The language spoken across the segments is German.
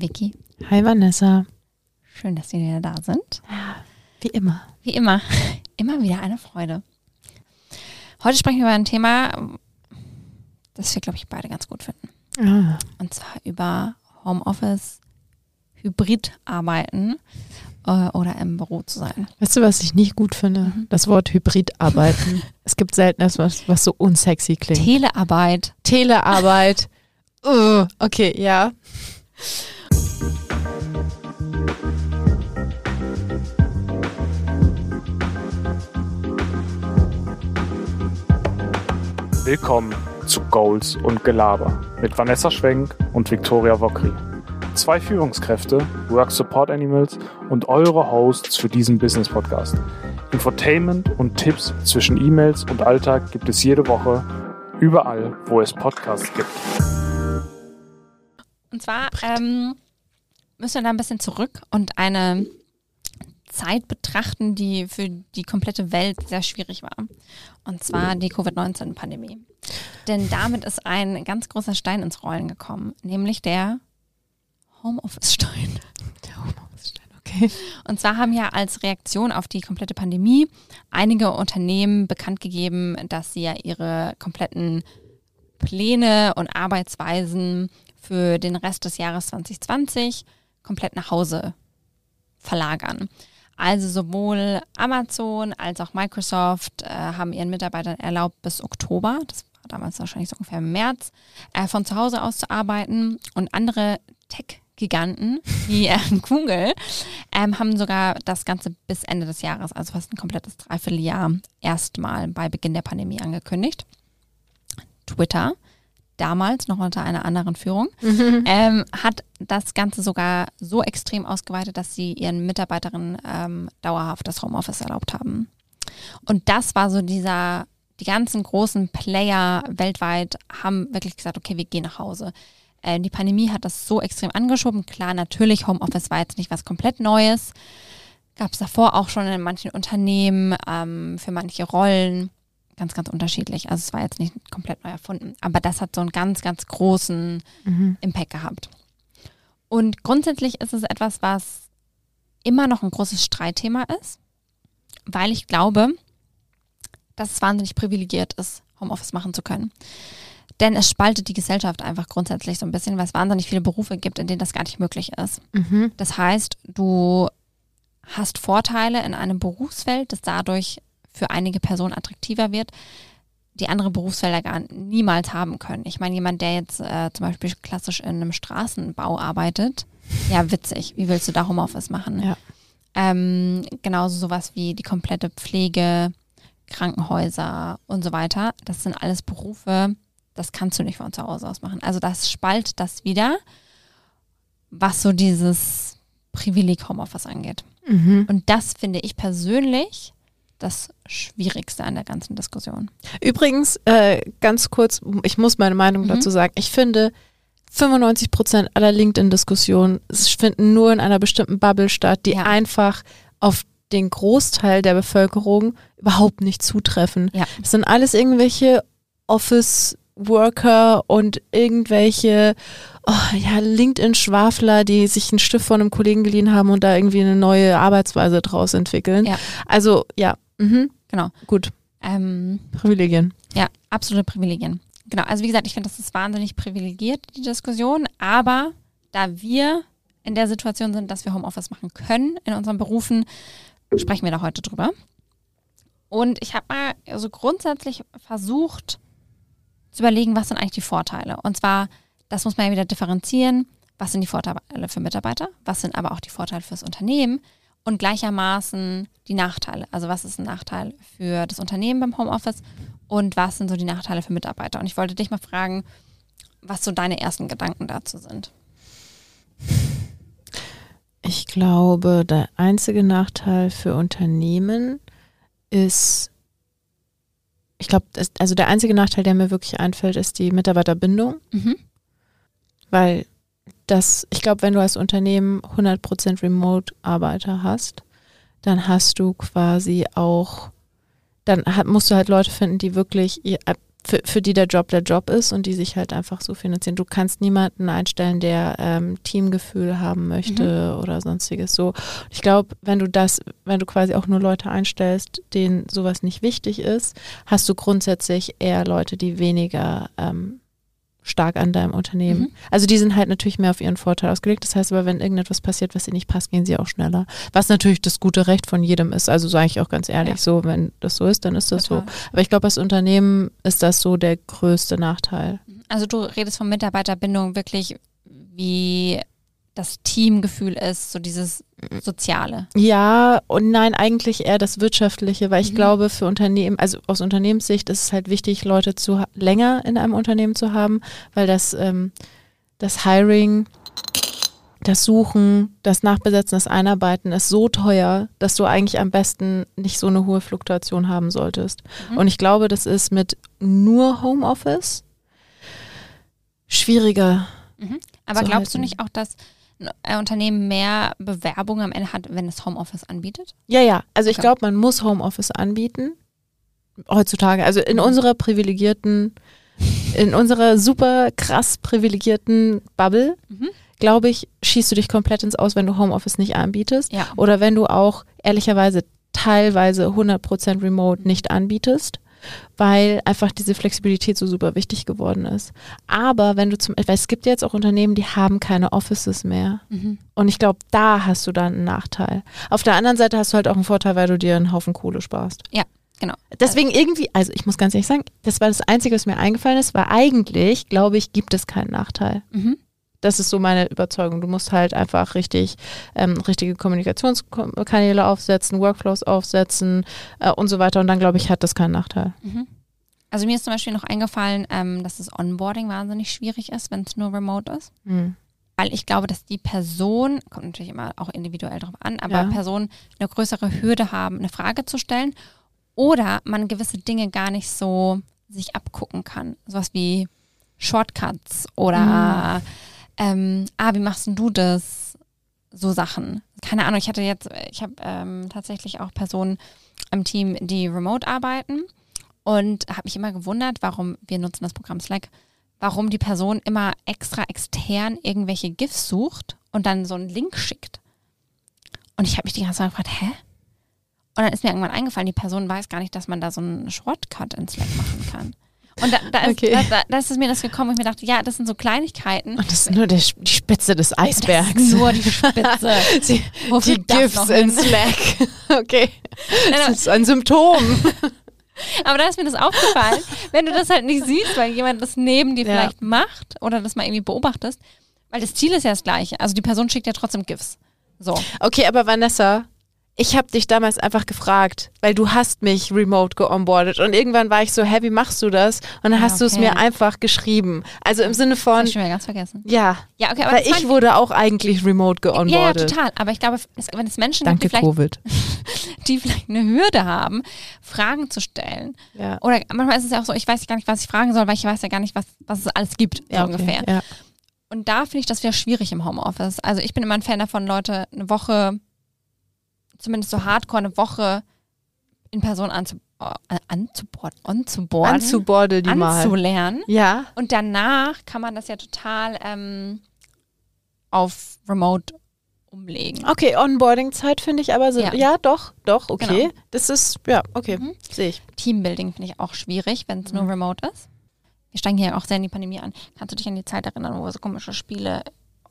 Hi Vicky. Hi Vanessa. Schön, dass Sie wieder da sind. Ja, wie immer. Wie immer. Immer wieder eine Freude. Heute sprechen wir über ein Thema, das wir, glaube ich, beide ganz gut finden. Ah. Und zwar über Homeoffice, Hybridarbeiten äh, oder im Büro zu sein. Weißt du, was ich nicht gut finde? Mhm. Das Wort Hybridarbeiten. es gibt selten etwas, was so unsexy klingt. Telearbeit. Telearbeit. uh, okay, ja. Willkommen zu Goals und Gelaber mit Vanessa Schwenk und Viktoria Wokri. Zwei Führungskräfte, Work Support Animals und eure Hosts für diesen Business Podcast. Infotainment und Tipps zwischen E-Mails und Alltag gibt es jede Woche überall, wo es Podcasts gibt. Und zwar ähm, müssen wir da ein bisschen zurück und eine Zeit betrachten, die für die komplette Welt sehr schwierig war. Und zwar die Covid-19-Pandemie. Denn damit ist ein ganz großer Stein ins Rollen gekommen, nämlich der Homeoffice-Stein. Der Homeoffice-Stein, okay. Und zwar haben ja als Reaktion auf die komplette Pandemie einige Unternehmen bekannt gegeben, dass sie ja ihre kompletten Pläne und Arbeitsweisen für den Rest des Jahres 2020 komplett nach Hause verlagern. Also sowohl Amazon als auch Microsoft äh, haben ihren Mitarbeitern erlaubt, bis Oktober, das war damals wahrscheinlich so ungefähr im März, äh, von zu Hause aus zu arbeiten. Und andere Tech-Giganten wie äh, Google ähm, haben sogar das Ganze bis Ende des Jahres, also fast ein komplettes Dreivierteljahr, erstmal bei Beginn der Pandemie angekündigt. Twitter damals noch unter einer anderen Führung, ähm, hat das Ganze sogar so extrem ausgeweitet, dass sie ihren Mitarbeiterinnen ähm, dauerhaft das Homeoffice erlaubt haben. Und das war so dieser, die ganzen großen Player weltweit haben wirklich gesagt, okay, wir gehen nach Hause. Äh, die Pandemie hat das so extrem angeschoben. Klar, natürlich, Homeoffice war jetzt nicht was komplett Neues. Gab es davor auch schon in manchen Unternehmen, ähm, für manche Rollen ganz, ganz unterschiedlich. Also es war jetzt nicht komplett neu erfunden, aber das hat so einen ganz, ganz großen Mhm. Impact gehabt. Und grundsätzlich ist es etwas, was immer noch ein großes Streitthema ist, weil ich glaube, dass es wahnsinnig privilegiert ist, Homeoffice machen zu können. Denn es spaltet die Gesellschaft einfach grundsätzlich so ein bisschen, weil es wahnsinnig viele Berufe gibt, in denen das gar nicht möglich ist. Mhm. Das heißt, du hast Vorteile in einem Berufsfeld, das dadurch für einige Personen attraktiver wird, die andere Berufsfelder gar niemals haben können. Ich meine, jemand, der jetzt äh, zum Beispiel klassisch in einem Straßenbau arbeitet, ja, witzig. Wie willst du da Homeoffice machen? Ja. Ähm, genauso sowas wie die komplette Pflege, Krankenhäuser und so weiter. Das sind alles Berufe, das kannst du nicht von zu Hause aus machen. Also das spaltet das wieder, was so dieses Privileg Homeoffice angeht. Mhm. Und das finde ich persönlich das Schwierigste an der ganzen Diskussion. Übrigens, äh, ganz kurz, ich muss meine Meinung Mhm. dazu sagen. Ich finde, 95 Prozent aller LinkedIn-Diskussionen finden nur in einer bestimmten Bubble statt, die Ja. einfach auf den Großteil der Bevölkerung überhaupt nicht zutreffen. Ja. Das sind alles irgendwelche Office-Worker und irgendwelche oh, ja, LinkedIn-Schwafler, die sich einen Stift von einem Kollegen geliehen haben und da irgendwie eine neue Arbeitsweise draus entwickeln. Ja. Also ja, mhm. Genau. gut, Ähm, Privilegien. ja, absolute Privilegien. Genau, also wie gesagt, ich finde, das ist wahnsinnig privilegiert, die Diskussion, aber da wir in der Situation sind, dass wir Homeoffice machen können in unseren Berufen, sprechen wir da heute drüber. Und ich habe mal so grundsätzlich versucht zu überlegen, was sind eigentlich die Vorteile. Und zwar, das muss man ja wieder differenzieren, was sind die Vorteile für Mitarbeiter, was sind aber auch die Vorteile fürs Unternehmen und gleichermaßen die Nachteile. Also was ist ein Nachteil für das Unternehmen beim Homeoffice und was sind so die Nachteile für Mitarbeiter. Und ich wollte dich mal fragen, was so deine ersten Gedanken dazu sind. Ich glaube, der einzige Nachteil für Unternehmen ist, ich glaube, also der einzige Nachteil, der mir wirklich einfällt, ist die Mitarbeiterbindung, Mhm. weil das, ich glaube, wenn du als Unternehmen 100% Remote-Arbeiter hast, dann hast du quasi auch, dann hat, musst du halt Leute finden, die wirklich, ihr- für, für die der Job der Job ist und die sich halt einfach so finanzieren. Du kannst niemanden einstellen, der ähm, Teamgefühl haben möchte Mhm. oder sonstiges. So, ich glaube, wenn du das, wenn du quasi auch nur Leute einstellst, denen sowas nicht wichtig ist, hast du grundsätzlich eher Leute, die weniger ähm, stark an deinem Unternehmen. Mhm. Also die sind halt natürlich mehr auf ihren Vorteil ausgelegt. Das heißt aber, wenn irgendetwas passiert, was ihnen nicht passt, gehen sie auch schneller. Was natürlich das gute Recht von jedem ist. Also sage ich auch ganz ehrlich, Ja. so, wenn das so ist, dann ist das Total. so. Aber ich glaube, als Unternehmen ist das so der größte Nachteil. Also du redest von Mitarbeiterbindung wirklich, wie das Teamgefühl ist, so dieses Soziale. Ja und nein, eigentlich eher das Wirtschaftliche, weil ich Mhm. glaube, für Unternehmen, also aus Unternehmenssicht ist es halt wichtig, Leute zu länger in einem Unternehmen zu haben, weil das, ähm, das Hiring, das Suchen, das Nachbesetzen, das Einarbeiten ist so teuer, dass du eigentlich am besten nicht so eine hohe Fluktuation haben solltest. Mhm. Und ich glaube, das ist mit nur Homeoffice schwieriger. Aber zu glaubst du halten. nicht auch, dass ein Unternehmen mehr Bewerbungen am Ende hat, wenn es Homeoffice anbietet? Ja, ja. Also ich Okay. glaube, man muss Homeoffice anbieten. Heutzutage. Also in Mhm. unserer privilegierten, in unserer super krass privilegierten Bubble, Mhm. glaube ich, schießt du dich komplett ins Aus, wenn du Homeoffice nicht anbietest. Ja. Oder wenn du auch ehrlicherweise teilweise 100% remote nicht anbietest, weil einfach diese Flexibilität so super wichtig geworden ist. Aber wenn du zum, weil es gibt jetzt auch Unternehmen, die haben keine Offices mehr. Mhm. Und ich glaube, da hast du dann einen Nachteil. Auf der anderen Seite hast du halt auch einen Vorteil, weil du dir einen Haufen Kohle sparst. Ja, genau. Deswegen irgendwie, also ich muss ganz ehrlich sagen, das war das Einzige, was mir eingefallen ist, weil eigentlich, glaube ich, gibt es keinen Nachteil. Mhm. Das ist so meine Überzeugung. Du musst halt einfach richtig ähm, richtige Kommunikationskanäle aufsetzen, Workflows aufsetzen äh, und so weiter. Und dann, glaube ich, hat das keinen Nachteil. Mhm. Also mir ist zum Beispiel noch eingefallen, ähm, dass das Onboarding wahnsinnig schwierig ist, wenn es nur remote ist. Hm. Weil ich glaube, dass die Person, kommt natürlich immer auch individuell drauf an, aber Ja. Personen eine größere Hürde haben, eine Frage zu stellen oder man gewisse Dinge gar nicht so sich abgucken kann. Sowas wie Shortcuts oder ähm, ah, wie machst denn du das? So Sachen. Keine Ahnung, ich hatte jetzt, ich habe ähm, tatsächlich auch Personen im Team, die remote arbeiten und habe mich immer gewundert, warum wir nutzen das Programm Slack, warum die Person immer extra extern irgendwelche GIFs sucht und dann so einen Link schickt. Und ich habe mich die ganze Zeit gefragt, hä? Und dann ist mir irgendwann eingefallen, die Person weiß gar nicht, dass man da so einen Shortcut in Slack machen kann. Und da, da, ist, Okay. da, da, ist mir das gekommen, wo ich mir dachte, ja, das sind so Kleinigkeiten. Und das ist nur der, die Spitze des Das Eisbergs. ist nur die Spitze. die, Wofür die das noch in? Slack. Okay. Das ist ein Symptom. Aber da ist mir das aufgefallen, wenn du das halt nicht siehst, weil jemand das neben dir Ja. vielleicht macht oder das mal irgendwie beobachtest, weil das Ziel ist ja das gleiche. Also die Person schickt ja trotzdem GIFs. So. Okay, aber Vanessa, ich habe dich damals einfach gefragt, weil du hast mich remote geonboardet und irgendwann war ich so, hey, wie machst du das? Und dann Ah, hast du es okay. mir einfach geschrieben. Also im Sinne von, hab ich schon wieder ganz vergessen. ja, Ja, okay, aber weil ich wurde auch eigentlich remote ja, ja, geonboardet. total. Aber ich glaube, es, wenn es Menschen Danke, gibt, die vielleicht, Covid. die vielleicht eine Hürde haben, Fragen zu stellen. Ja. Oder manchmal ist es ja auch so, ich weiß gar nicht, was ich fragen soll, weil ich weiß ja gar nicht, was, was es alles gibt, so Ja, okay. ungefähr. Ja. Und da finde ich das wieder schwierig im Homeoffice. Also ich bin immer ein Fan davon, Leute eine Woche, zumindest so hardcore eine Woche in Person anzu, äh, anzuborden, anzuborden, Anzuborde die mal. anzulernen. Ja. Und danach kann man das ja total ähm, auf Remote umlegen. Okay, Onboarding-Zeit finde ich aber so, ja. Ja. doch, doch, okay. Genau. Das ist, ja, okay, Mhm. sehe ich. Teambuilding finde ich auch schwierig, wenn es nur Mhm. remote ist. Wir steigen hier auch sehr in die Pandemie an. Kannst du dich an die Zeit erinnern, wo wir so komische Spiele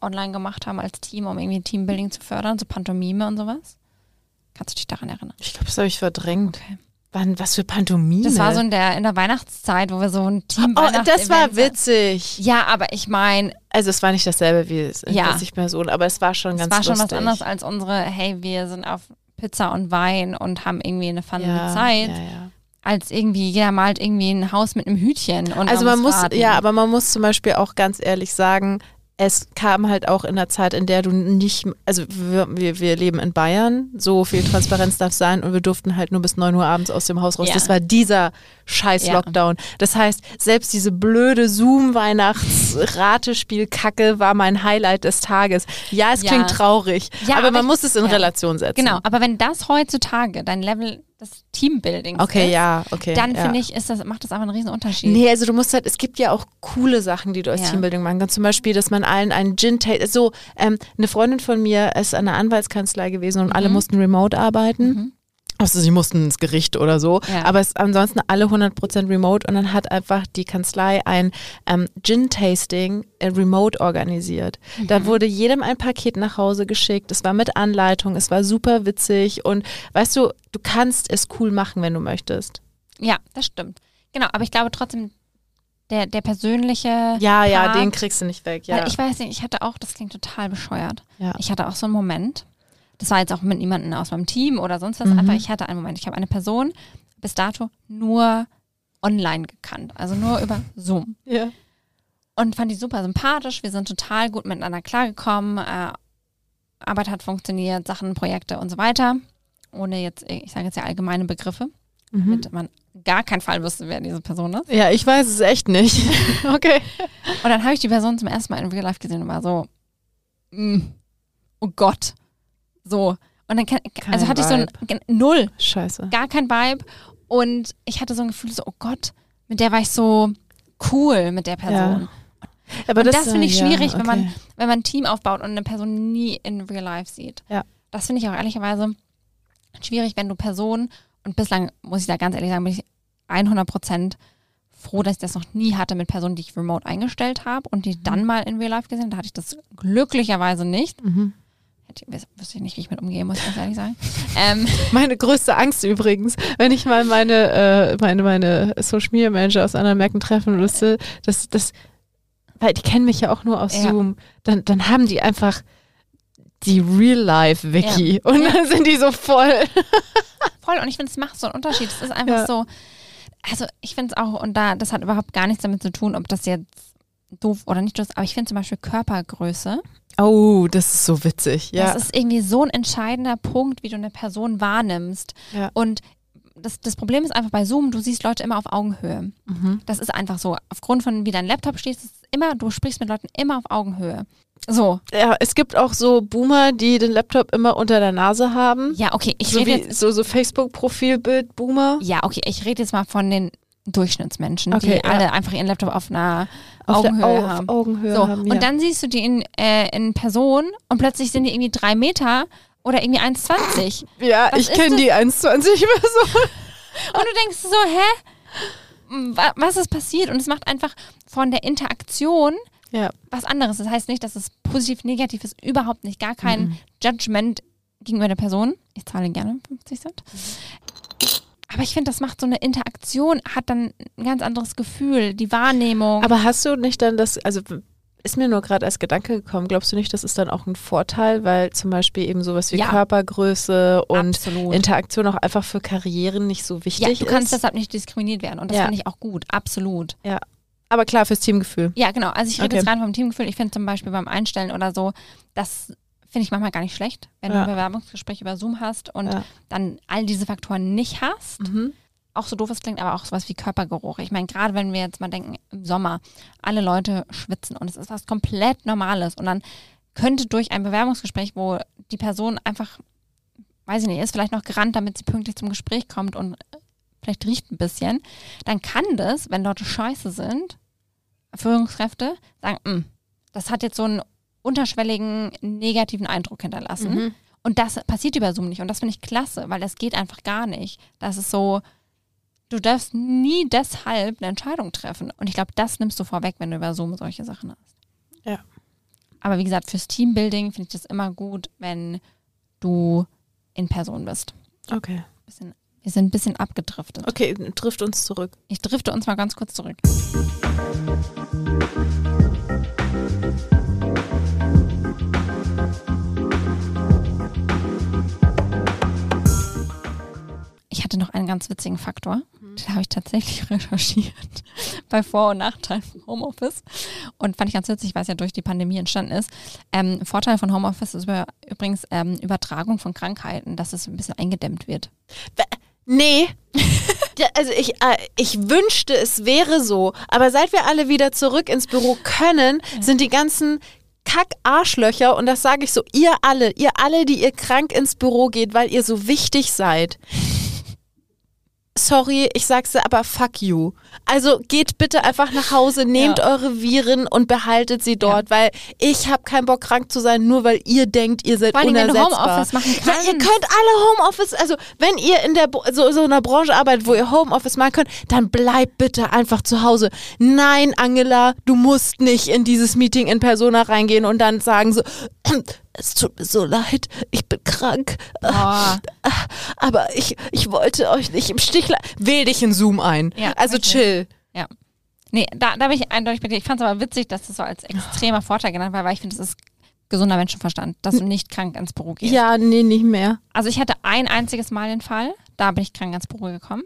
online gemacht haben als Team, um irgendwie Teambuilding zu fördern, so Pantomime und sowas? Kannst du dich daran erinnern? Ich glaube, das habe ich verdrängt. Okay. Wann, was für Pantomime? Das war so in der, in der Weihnachtszeit, wo wir so ein Team oh, das war witzig. Ja, aber ich meine, Also es war nicht dasselbe wie es Ja. ja. Person, aber es war schon es ganz war schon lustig. was anderes als unsere, hey, wir sind auf Pizza und Wein und haben irgendwie eine fun ja, Zeit, Ja, ja. als irgendwie, jeder malt irgendwie ein Haus mit einem Hütchen. Und Also man muss, ja, aber man muss zum Beispiel auch ganz ehrlich sagen, es kam halt auch in der Zeit, in der du nicht, also wir, wir, wir leben in Bayern, so viel Transparenz darf sein und wir durften halt nur bis 9 Uhr abends aus dem Haus raus. Ja. Das war dieser scheiß Ja. Lockdown. Das heißt, selbst diese blöde Zoom-Weihnachts-Ratespiel-Kacke war mein Highlight des Tages. Ja, es Ja. klingt traurig, Ja, aber, aber man ich- muss es in. Relation setzen. Genau, aber wenn das heutzutage dein Level des Teambuildings Okay, ist, ja, okay. dann ja. finde ich, ist das, macht das einfach einen riesen Unterschied. Nee, also du musst halt, es gibt ja auch coole Sachen, die du als Ja. Teambuilding machen kannst. Zum Beispiel, dass man allen einen Gin taste So, ähm, eine Freundin von mir ist an einer Anwaltskanzlei gewesen und alle mussten remote arbeiten. Mhm. Also sie mussten ins Gericht oder so, Ja. aber es ansonsten alle 100% remote und dann hat einfach die Kanzlei ein ähm, Gin-Tasting äh, remote organisiert. Mhm. Da wurde jedem ein Paket nach Hause geschickt, es war mit Anleitung, es war super witzig und weißt du, du kannst es cool machen, wenn du möchtest. Ja, das stimmt. Genau, aber ich glaube trotzdem, der, der persönliche. Ja, ja, Part, den kriegst du nicht weg, ja. Ich weiß nicht, ich hatte auch, das klingt total bescheuert. ja. Ich hatte auch so einen Moment. Das war jetzt auch mit niemandem aus meinem Team oder sonst was. Mhm. Einfach, ich hatte einen Moment. Ich habe eine Person bis dato nur online gekannt, also nur über Zoom. ja. Und fand die super sympathisch. Wir sind total gut miteinander klargekommen. Äh, Arbeit hat funktioniert, Sachen, Projekte und so weiter. Ohne jetzt, ich sage jetzt ja allgemeine Begriffe, Mhm. damit man gar keinen Fall wüsste, wer diese Person ist. Ja, ich weiß es echt nicht. okay. Und dann habe ich die Person zum ersten Mal in Real Life gesehen und war so, mm, oh Gott. So. Und dann, kann- also hatte ich so ein Null, Scheiße. gar kein Vibe. Und ich hatte so ein Gefühl, so, oh Gott, mit der war ich so cool, mit der Person. Aber Und das, finde ich ja, schwierig, wenn man, okay. wenn man ein Team aufbaut und eine Person nie in Real Life sieht. Ja. Das finde ich auch ehrlicherweise schwierig, wenn du Personen, und bislang muss ich da ganz ehrlich sagen, bin ich 100 Prozent froh, dass ich das noch nie hatte mit Personen, die ich remote eingestellt habe und die dann mal in Real Life gesehen habe. Da hatte ich das glücklicherweise nicht. Mhm. Wüsste ich nicht, wie ich mit umgehe, muss ich ganz ehrlich sagen. ähm, Meine größte Angst übrigens, wenn ich mal meine, äh, meine, meine Social Media Manager aus anderen Märkten treffen müsste, dass das, weil die kennen mich ja auch nur aus Ja. Zoom, dann, dann haben die einfach die Real-Life-Wiki und dann sind die so voll. voll. Und ich finde, es macht so einen Unterschied. Es ist einfach Ja. so. Also ich finde es auch, und da, das hat überhaupt gar nichts damit zu tun, ob das jetzt doof oder nicht doof aber ich finde zum Beispiel Körpergröße. Oh, das ist so witzig, ja. Das ist irgendwie so ein entscheidender Punkt, wie du eine Person wahrnimmst. Ja. Und das, das Problem ist einfach bei Zoom, du siehst Leute immer auf Augenhöhe. mhm. Das ist einfach so. Aufgrund von wie dein Laptop steht, ist es immer, du sprichst mit Leuten immer auf Augenhöhe. So, ja, es gibt auch so Boomer, die den Laptop immer unter der Nase haben. ja, okay, ich so rede wie jetzt so, so Facebook-Profilbild-Boomer. Ja, okay, ich rede jetzt mal von den Durchschnittsmenschen, Okay, die ja. alle einfach ihren Laptop auf einer Auf Augenhöhe Au- auf haben. Augenhöhe so, haben, ja. und dann siehst du die in, äh, in Person und plötzlich sind die irgendwie drei Meter oder irgendwie 1,20. Ja, Was ich kenne die 1,20 Person. und du denkst so, hä? Wa- Was ist passiert? Und es macht einfach von der Interaktion Ja. was anderes. Das heißt nicht, dass es positiv, negativ ist, überhaupt nicht. Gar kein Mhm. Judgment gegenüber der Person. Ich zahle gerne 50 Cent. Aber ich finde, das macht so eine Interaktion, hat dann ein ganz anderes Gefühl, die Wahrnehmung. Aber hast du nicht dann das, also ist mir nur gerade als Gedanke gekommen, glaubst du nicht, das ist dann auch ein Vorteil, weil zum Beispiel eben sowas wie Ja. Körpergröße und Absolut. Interaktion auch einfach für Karrieren nicht so ja, wichtig du kannst ist? deshalb nicht diskriminiert werden und das Ja. finde ich auch gut, absolut. Aber klar, fürs Teamgefühl. Ja, genau. Also ich rede Okay. jetzt rein vom Teamgefühl. Ich finde zum Beispiel beim Einstellen oder so, das finde ich manchmal gar nicht schlecht, wenn Ja. du ein Bewerbungsgespräch über Zoom hast und Ja. dann all diese Faktoren nicht hast. Mhm. auch so doof es klingt, aber auch sowas wie Körpergeruch. Ich meine, gerade wenn wir jetzt mal denken, im Sommer, alle Leute schwitzen und es ist was komplett Normales und dann könnte durch ein Bewerbungsgespräch, wo die Person einfach, weiß ich nicht, ist vielleicht noch gerannt, damit sie pünktlich zum Gespräch kommt und äh, vielleicht riecht ein bisschen, dann kann das, wenn Leute scheiße sind, Führungskräfte, sagen, "Mm, das hat jetzt so einen unterschwelligen negativen Eindruck hinterlassen. Mhm. Und das passiert über Zoom nicht. Und das finde ich klasse, weil das geht einfach gar nicht. Das ist so, du darfst nie deshalb eine Entscheidung treffen. Und ich glaube, das nimmst du vorweg, wenn du über Zoom solche Sachen hast. Ja. Aber wie gesagt, fürs Teambuilding finde ich das immer gut, wenn du in Person bist. Okay. Bisschen, wir sind ein bisschen abgedriftet. Okay, trifft uns zurück. Ich drifte uns mal ganz kurz zurück. Ich hatte noch einen ganz witzigen Faktor. Den habe ich tatsächlich recherchiert bei Vor- und Nachteilen von Homeoffice. Und fand ich ganz witzig, weil es ja durch die Pandemie entstanden ist. Ähm, Vorteil von Homeoffice ist über, übrigens ähm, Übertragung von Krankheiten, dass es ein bisschen eingedämmt wird. Nee. Ja, also ich, äh, ich wünschte, es wäre so. Aber seit wir alle wieder zurück ins Büro können, sind die ganzen Kack-Arschlöcher, und das sage ich so, ihr alle, ihr alle, die ihr krank ins Büro geht, weil ihr so wichtig seid, sorry, ich sag's dir, aber fuck you. Also geht bitte einfach nach Hause, nehmt Ja. eure Viren und behaltet sie dort, weil ich habe keinen Bock krank zu sein, nur weil ihr denkt, ihr seid Vor allem, wenn du unersetzbar. Homeoffice machen Ja, kannst. ihr könnt alle Homeoffice, also wenn ihr in der so, so einer Branche arbeitet, wo ihr Homeoffice machen könnt, dann bleibt bitte einfach zu Hause. Nein, Angela, du musst nicht in dieses Meeting in Persona reingehen und dann sagen so, es tut mir so leid, ich bin krank, Boah. aber ich, ich wollte euch nicht im Stich lassen. Wähl dich in Zoom ein. Ja, also richtig. chill. Ja. Nee, da, da bin ich eindeutig bei dir. Ich fand es aber witzig, dass das so als extremer Vorteil genannt war, weil ich finde, das ist gesunder Menschenverstand, dass du nicht krank ins Büro gehst. Ja, nee, nicht mehr. Also ich hatte ein einziges Mal den Fall, da bin ich krank ins Büro gekommen.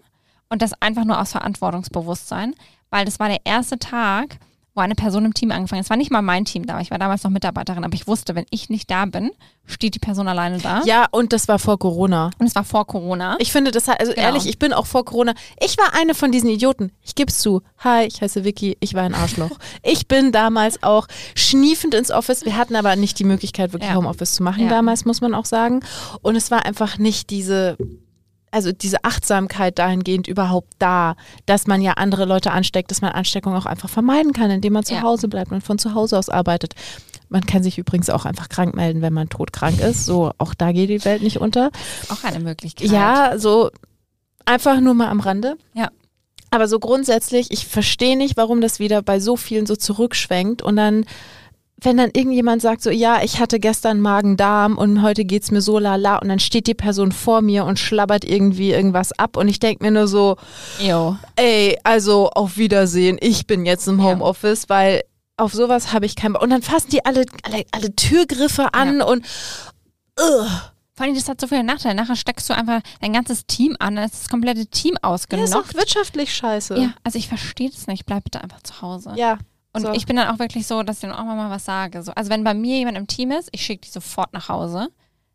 Und das einfach nur aus Verantwortungsbewusstsein, weil das war der erste Tag, wo eine Person im Team angefangen ist. Es war nicht mal mein Team da, ich war damals noch Mitarbeiterin, aber ich wusste, wenn ich nicht da bin, steht die Person alleine da. Ja, und das war vor Corona. Und es war vor Corona. Ich finde das also Genau. ehrlich, ich bin auch vor Corona. Ich war eine von diesen Idioten. Ich geb's zu. Hi, ich heiße Vicky, ich war ein Arschloch. ich bin damals auch schniefend ins Office. Wir hatten aber nicht die Möglichkeit, wirklich Ja. Homeoffice zu machen Ja. damals, muss man auch sagen. Und es war einfach nicht diese. Also diese Achtsamkeit dahingehend überhaupt da, dass man ja andere Leute ansteckt, dass man Ansteckung auch einfach vermeiden kann, indem man zu Ja. Hause bleibt und von zu Hause aus arbeitet. Man kann sich übrigens auch einfach krank melden, wenn man todkrank ist. So, auch da geht die Welt nicht unter. Auch eine Möglichkeit. Ja, so einfach nur mal am Rande. Ja. Aber so grundsätzlich, ich verstehe nicht, warum das wieder bei so vielen so zurückschwenkt und dann, wenn dann irgendjemand sagt so, ja, ich hatte gestern Magen-Darm und heute geht's mir so lala und dann steht die Person vor mir und schlabbert irgendwie irgendwas ab und ich denke mir nur so, Jo. ey, also auf Wiedersehen, ich bin jetzt im Ja. Homeoffice, weil auf sowas habe ich keinen Bock. Und dann fassen die alle, alle, alle Türgriffe an und ugh. Vor allem, das hat so viele Nachteile. Nachher steckst du einfach dein ganzes Team an, dann ist das komplette Team ja, ist ausgenockt. auch wirtschaftlich scheiße. Ja, also ich verstehe das nicht. Bleib bitte einfach zu Hause. ja. Und so. ich bin dann auch wirklich so, dass ich dann auch mal was sage. So, also wenn bei mir jemand im Team ist, ich schicke dich sofort nach Hause.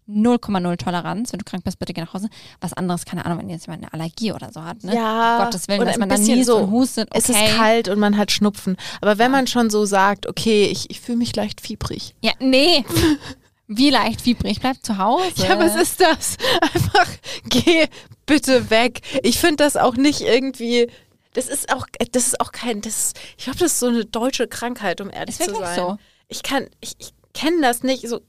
0,0 Toleranz. Wenn du krank bist, bitte geh nach Hause. Was anderes, keine Ahnung, wenn jetzt jemand eine Allergie oder so hat. Ne? Ja, Um Gottes Willen, dass man dann niest so, und hustet. Okay. Es ist kalt und man hat Schnupfen. Aber wenn Ja. man schon so sagt, okay, ich, ich fühle mich leicht fiebrig. Ja, nee. Wie leicht fiebrig. Bleib zu Hause. Ja, was ist das? Einfach geh bitte weg. Ich finde das auch nicht irgendwie. Das ist auch, das ist auch kein, das, ich glaube, das ist so eine deutsche Krankheit, um ehrlich Ist zu sein. so. Ich kann, ich, ich kenne das nicht. So,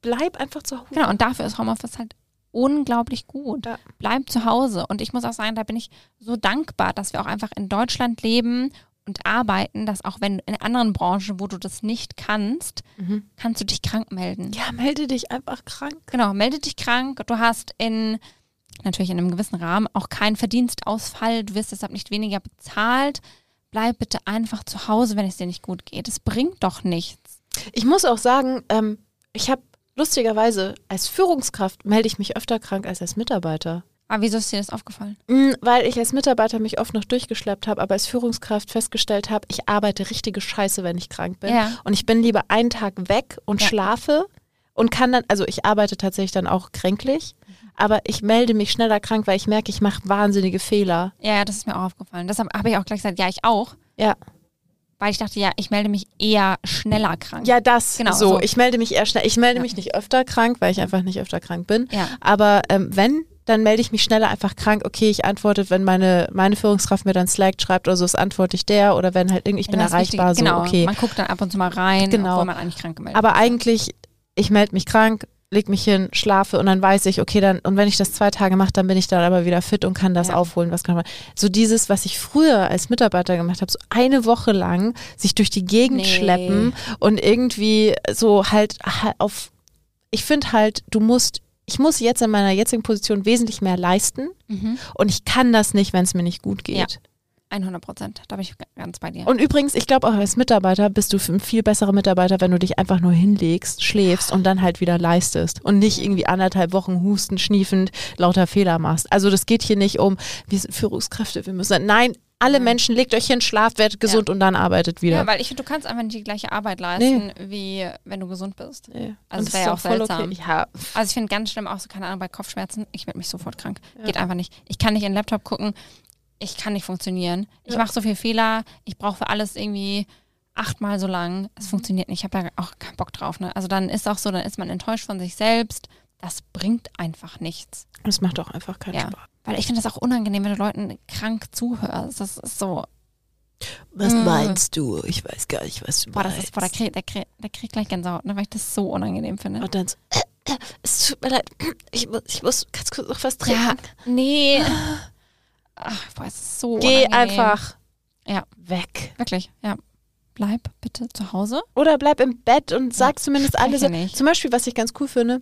bleib einfach zu Hause. Genau, und dafür ist Homeoffice halt unglaublich gut. Ja. Bleib zu Hause. Und ich muss auch sagen, da bin ich so dankbar, dass wir auch einfach in Deutschland leben und arbeiten, dass auch wenn in anderen Branchen, wo du das nicht kannst, Mhm. kannst du dich krank melden. Ja, melde dich einfach krank. Genau, melde dich krank. Du hast in natürlich in einem gewissen Rahmen auch keinen Verdienstausfall. Du wirst deshalb nicht weniger bezahlt. Bleib bitte einfach zu Hause, wenn es dir nicht gut geht. Es bringt doch nichts. Ich muss auch sagen, ähm, ich habe lustigerweise als Führungskraft melde ich mich öfter krank als als Mitarbeiter. Aber wieso ist dir das aufgefallen? Mm, Weil ich als Mitarbeiter mich oft noch durchgeschleppt habe, aber als Führungskraft festgestellt habe, ich arbeite richtige Scheiße, wenn ich krank bin. Ja. Und ich bin lieber einen Tag weg und Ja. schlafe und kann dann, also ich arbeite tatsächlich dann auch kränklich, aber ich melde mich schneller krank, weil ich merke, ich mache wahnsinnige Fehler. Ja, das ist mir auch aufgefallen. Deshalb habe ich auch gleich gesagt, ja, ich auch. Ja. Weil ich dachte, ja, ich melde mich eher schneller krank. Ja, das. Genau, so. so. Ich melde mich eher schnell. Ich melde Ja. mich nicht öfter krank, weil ich einfach nicht öfter krank bin. Ja. Aber ähm, wenn, dann melde ich mich schneller einfach krank. Okay, ich antworte, wenn meine, meine Führungskraft mir dann Slack schreibt oder so, das antworte ich der. Oder wenn halt irgendwie, ich bin das ist erreichbar, wichtig. so, genau. okay. Man guckt dann ab und zu mal rein, Genau. obwohl man eigentlich krank gemeldet Aber eigentlich, ich melde mich krank, leg mich hin, schlafe und dann weiß ich, okay, dann, und wenn ich das zwei Tage mache, dann bin ich dann aber wieder fit und kann das Ja. aufholen, was kann man. So dieses, was ich früher als Mitarbeiter gemacht habe, so eine Woche lang sich durch die Gegend Nee. schleppen und irgendwie so halt ha- auf, ich finde halt, du musst, ich muss jetzt in meiner jetzigen Position wesentlich mehr leisten Mhm. und ich kann das nicht, wenn es mir nicht gut geht. Ja. 100 Prozent. Da bin ich ganz bei dir. Und übrigens, ich glaube auch als Mitarbeiter bist du ein viel besserer Mitarbeiter, wenn du dich einfach nur hinlegst, schläfst und dann halt wieder leistest und nicht irgendwie anderthalb Wochen husten, schniefend, lauter Fehler machst. Also das geht hier nicht um, wir sind Führungskräfte, wir müssen. Nein, alle Mhm. Menschen, legt euch hin, schlaft, werdet gesund und dann arbeitet wieder. ja, weil ich finde, du kannst einfach nicht die gleiche Arbeit leisten, wie wenn du gesund bist. Nee. Also das wäre ja auch voll seltsam. Ja, Also ich finde ganz schlimm auch so, keine Ahnung, bei Kopfschmerzen, ich werde mich sofort krank. Ja. Geht einfach nicht. Ich kann nicht in den Laptop gucken, ich kann nicht funktionieren. Ich Ja. mache so viel Fehler, ich brauche für alles irgendwie achtmal so lang. Mhm. Es funktioniert nicht. Ich habe ja auch keinen Bock drauf. Ne? Also dann ist auch so, dann ist man enttäuscht von sich selbst. Das bringt einfach nichts. es macht auch einfach keinen Ja. Spaß. Weil ich finde das auch unangenehm, wenn du Leuten krank zuhörst. Das ist so, Was Mm. meinst du? Ich weiß gar nicht, was du boah, das meinst. ist, boah, der kriegt der krieg, der krieg gleich Gänsehaut, ne, weil ich das so unangenehm finde. Und dann so, äh, äh, es tut mir leid, ich muss, ich muss ganz kurz noch was trinken. Ja, nee. Ach, boah, es ist so Geh unangenehm. einfach Ja. weg. Wirklich, ja. Bleib bitte zu Hause. Oder bleib im Bett und sag zumindest alle so. Spreche nicht. Zum Beispiel, was ich ganz cool finde,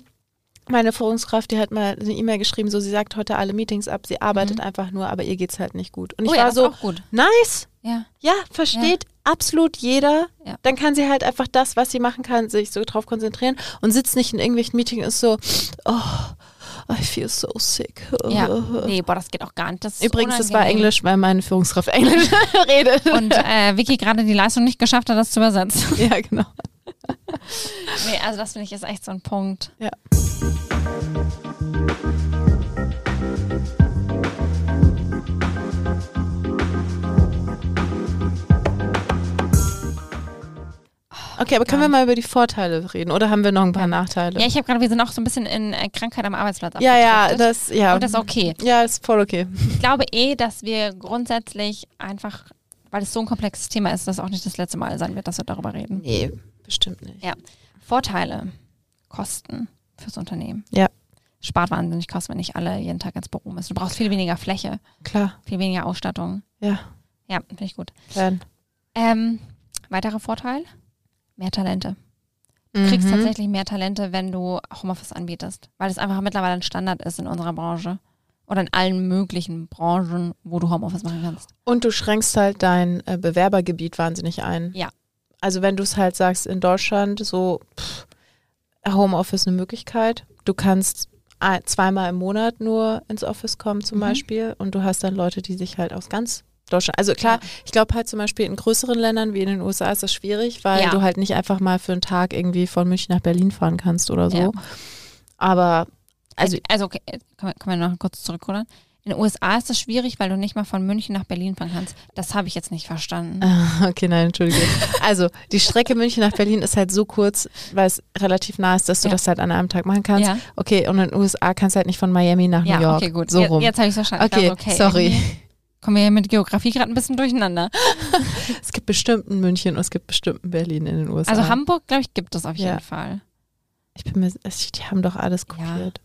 meine Führungskraft, die hat mal eine E-Mail geschrieben, so sie sagt heute alle Meetings ab, sie arbeitet Mhm. einfach nur, aber ihr geht's halt nicht gut. Und ich oh ja, war so, ist auch gut. nice, Ja. ja, versteht absolut jeder. Ja. Dann kann sie halt einfach das, was sie machen kann, sich so drauf konzentrieren und sitzt nicht in irgendwelchen Meetings und ist so, oh, I feel so sick. Ja. Nee, boah, das geht auch gar nicht. Das Übrigens, das war. Englisch, weil meine Führungskraft Englisch redet. Und äh, Vicky gerade die Leistung nicht geschafft hat, das zu übersetzen. ja, genau. Nee, also das finde ich ist echt so ein Punkt. Ja. Okay, aber können wir mal über die Vorteile reden oder haben wir noch ein paar Nachteile? Ja, ich habe gerade, wir sind auch so ein bisschen in äh, Krankheit am Arbeitsplatz ja, ja, das, ja. Und das ist okay. Ja, ist voll okay. Ich glaube eh, dass wir grundsätzlich einfach, weil es so ein komplexes Thema ist, das auch nicht das letzte Mal sein wird, dass wir darüber reden. Nee, bestimmt nicht. Ja. Vorteile, Kosten fürs Unternehmen. Ja. Spart wahnsinnig Kosten, wenn nicht alle jeden Tag ins Büro müssen. Du brauchst viel weniger Fläche, Klar, viel weniger Ausstattung. ja. Ja, finde ich gut. Dann. Ähm, weiterer Vorteil, mehr Talente. Du kriegst Mhm. tatsächlich mehr Talente, wenn du Homeoffice anbietest, weil es einfach mittlerweile ein Standard ist in unserer Branche oder in allen möglichen Branchen, wo du Homeoffice machen kannst. Und du schränkst halt dein äh, Bewerbergebiet wahnsinnig ein. Ja. Also wenn du es halt sagst, in Deutschland so pff, Homeoffice eine Möglichkeit. Du kannst zweimal im Monat nur ins Office kommen zum Mhm. Beispiel und du hast dann Leute, die sich halt aus ganz Deutschland, also klar, Ja. ich glaube halt zum Beispiel in größeren Ländern wie in den USA ist das schwierig, weil Ja. du halt nicht einfach mal für einen Tag irgendwie von München nach Berlin fahren kannst oder so. Ja. Aber also also okay, können wir, noch kurz zurückrudern? In den USA ist das schwierig, weil du nicht mal von München nach Berlin fahren kannst. Das habe ich jetzt nicht verstanden. Ah, Okay, nein, entschuldige. Also, die Strecke München nach Berlin ist halt so kurz, weil es relativ nah ist, dass du Ja. das halt an einem Tag machen kannst. Ja. Okay, und in den USA kannst du halt nicht von Miami nach New Ja, York. okay, gut. So jetzt rum. jetzt habe ich es verstanden. Okay, okay, sorry. Kommen wir hier mit Geografie gerade ein bisschen durcheinander. Es gibt bestimmt ein München und es gibt bestimmt ein Berlin in den USA. Also Hamburg, glaube ich, gibt es auf jeden Ja. Fall. Ich bin mir, die haben doch alles Ja. kopiert.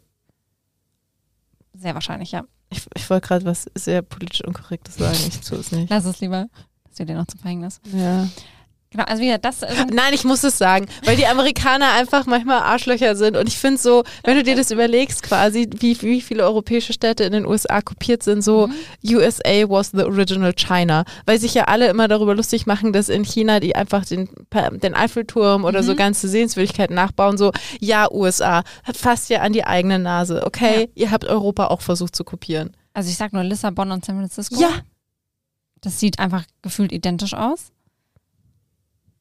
Sehr wahrscheinlich, ja. Ich, ich wollte gerade was sehr politisch Unkorrektes sagen. Ich tue es nicht. Lass es lieber. Das wird dir noch zum Verhängnis. Ja. Genau, also wieder, das Nein, ich muss es sagen, weil die Amerikaner einfach manchmal Arschlöcher sind. Und ich finde so, wenn du dir das überlegst, quasi, wie, wie viele europäische Städte in den USA kopiert sind, so USA was the original China. Weil sich ja alle immer darüber lustig machen, dass in China die einfach den, den Eiffelturm oder so Mhm. ganze Sehenswürdigkeiten nachbauen. So, ja, USA, fasst ja an die eigene Nase. Okay, ihr habt Europa auch versucht zu kopieren. Also ich sag nur Lissabon und San Francisco. Ja. Das sieht einfach gefühlt identisch aus.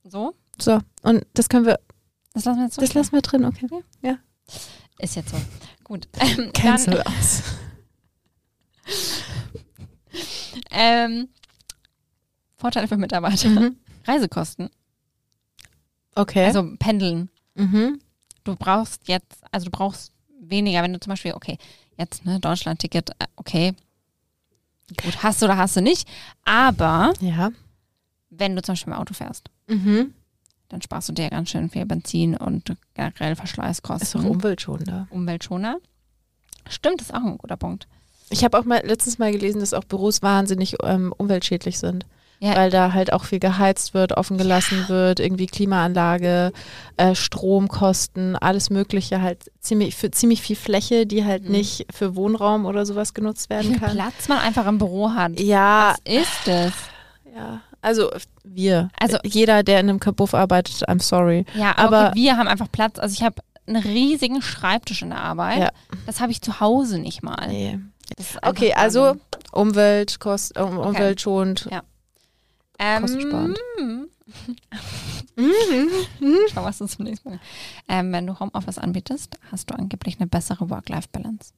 So, So, und das können wir, das lassen wir jetzt so. das lassen wir drin, okay. Ist jetzt so. Gut. Ähm, Cancel dann, aus. ähm, Vorteile für Mitarbeiter. Mhm. Reisekosten. Okay. Also pendeln. mhm. Du brauchst jetzt, also du brauchst weniger, wenn du zum Beispiel, okay, jetzt ne, Deutschland-Ticket, äh, okay, gut, hast du oder hast du nicht. Aber Ja. wenn du zum Beispiel im Auto fährst, Mhm. dann sparst du dir ganz schön viel Benzin und generell Ist doch Verschleißkosten. umweltschonender. Umweltschoner. Stimmt, ist auch ein guter Punkt. Ich habe auch mal letztens mal gelesen, dass auch Büros wahnsinnig ähm, umweltschädlich sind. Ja. Weil da halt auch viel geheizt wird, offen gelassen wird, irgendwie Klimaanlage, äh, Stromkosten, alles Mögliche, halt ziemlich für ziemlich viel Fläche, die halt Mhm. nicht für Wohnraum oder sowas genutzt werden kann. Platz man einfach im Büro hat. Ja, Was ist es? ja. Also wir. Also- jeder, der in einem Kabuff arbeitet, I'm sorry. Ja, aber, Aber- gut, wir haben einfach Platz. Also ich habe einen riesigen Schreibtisch in der Arbeit. Ja. Das habe ich zu Hause nicht mal. Nee. Okay, also. Umwelt, kost, um, umweltschonend. Ja. ähm, kostensparend. Schau, was du zum nächsten Mal. Ähm, wenn du Homeoffice anbietest, hast du angeblich eine bessere Work-Life-Balance.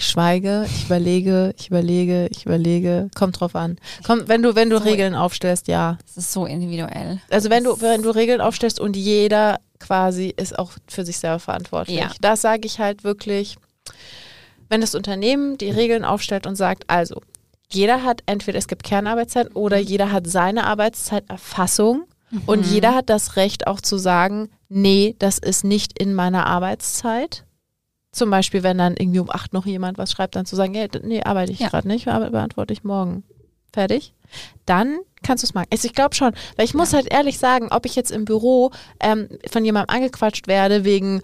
Ich schweige, ich überlege, ich überlege, ich überlege. Kommt drauf an. Komm, wenn du, wenn du So. Regeln aufstellst, ja. Das ist so individuell. Also wenn du, wenn du Regeln aufstellst und jeder quasi ist auch für sich selber verantwortlich. Ja. Das sage ich halt wirklich, wenn das Unternehmen die Regeln aufstellt und sagt, also jeder hat entweder es gibt Kernarbeitszeit oder jeder hat seine Arbeitszeiterfassung und jeder hat das Recht auch zu sagen, nee, das ist nicht in meiner Arbeitszeit. Zum Beispiel, wenn dann irgendwie um acht noch jemand was schreibt, dann zu sagen, ja, d- nee, arbeite ich Ja. gerade nicht, aber beantworte ich morgen. Fertig. Dann kannst du es machen. Also ich glaube schon, weil ich muss halt ehrlich sagen, ob ich jetzt im Büro ähm, von jemandem angequatscht werde wegen,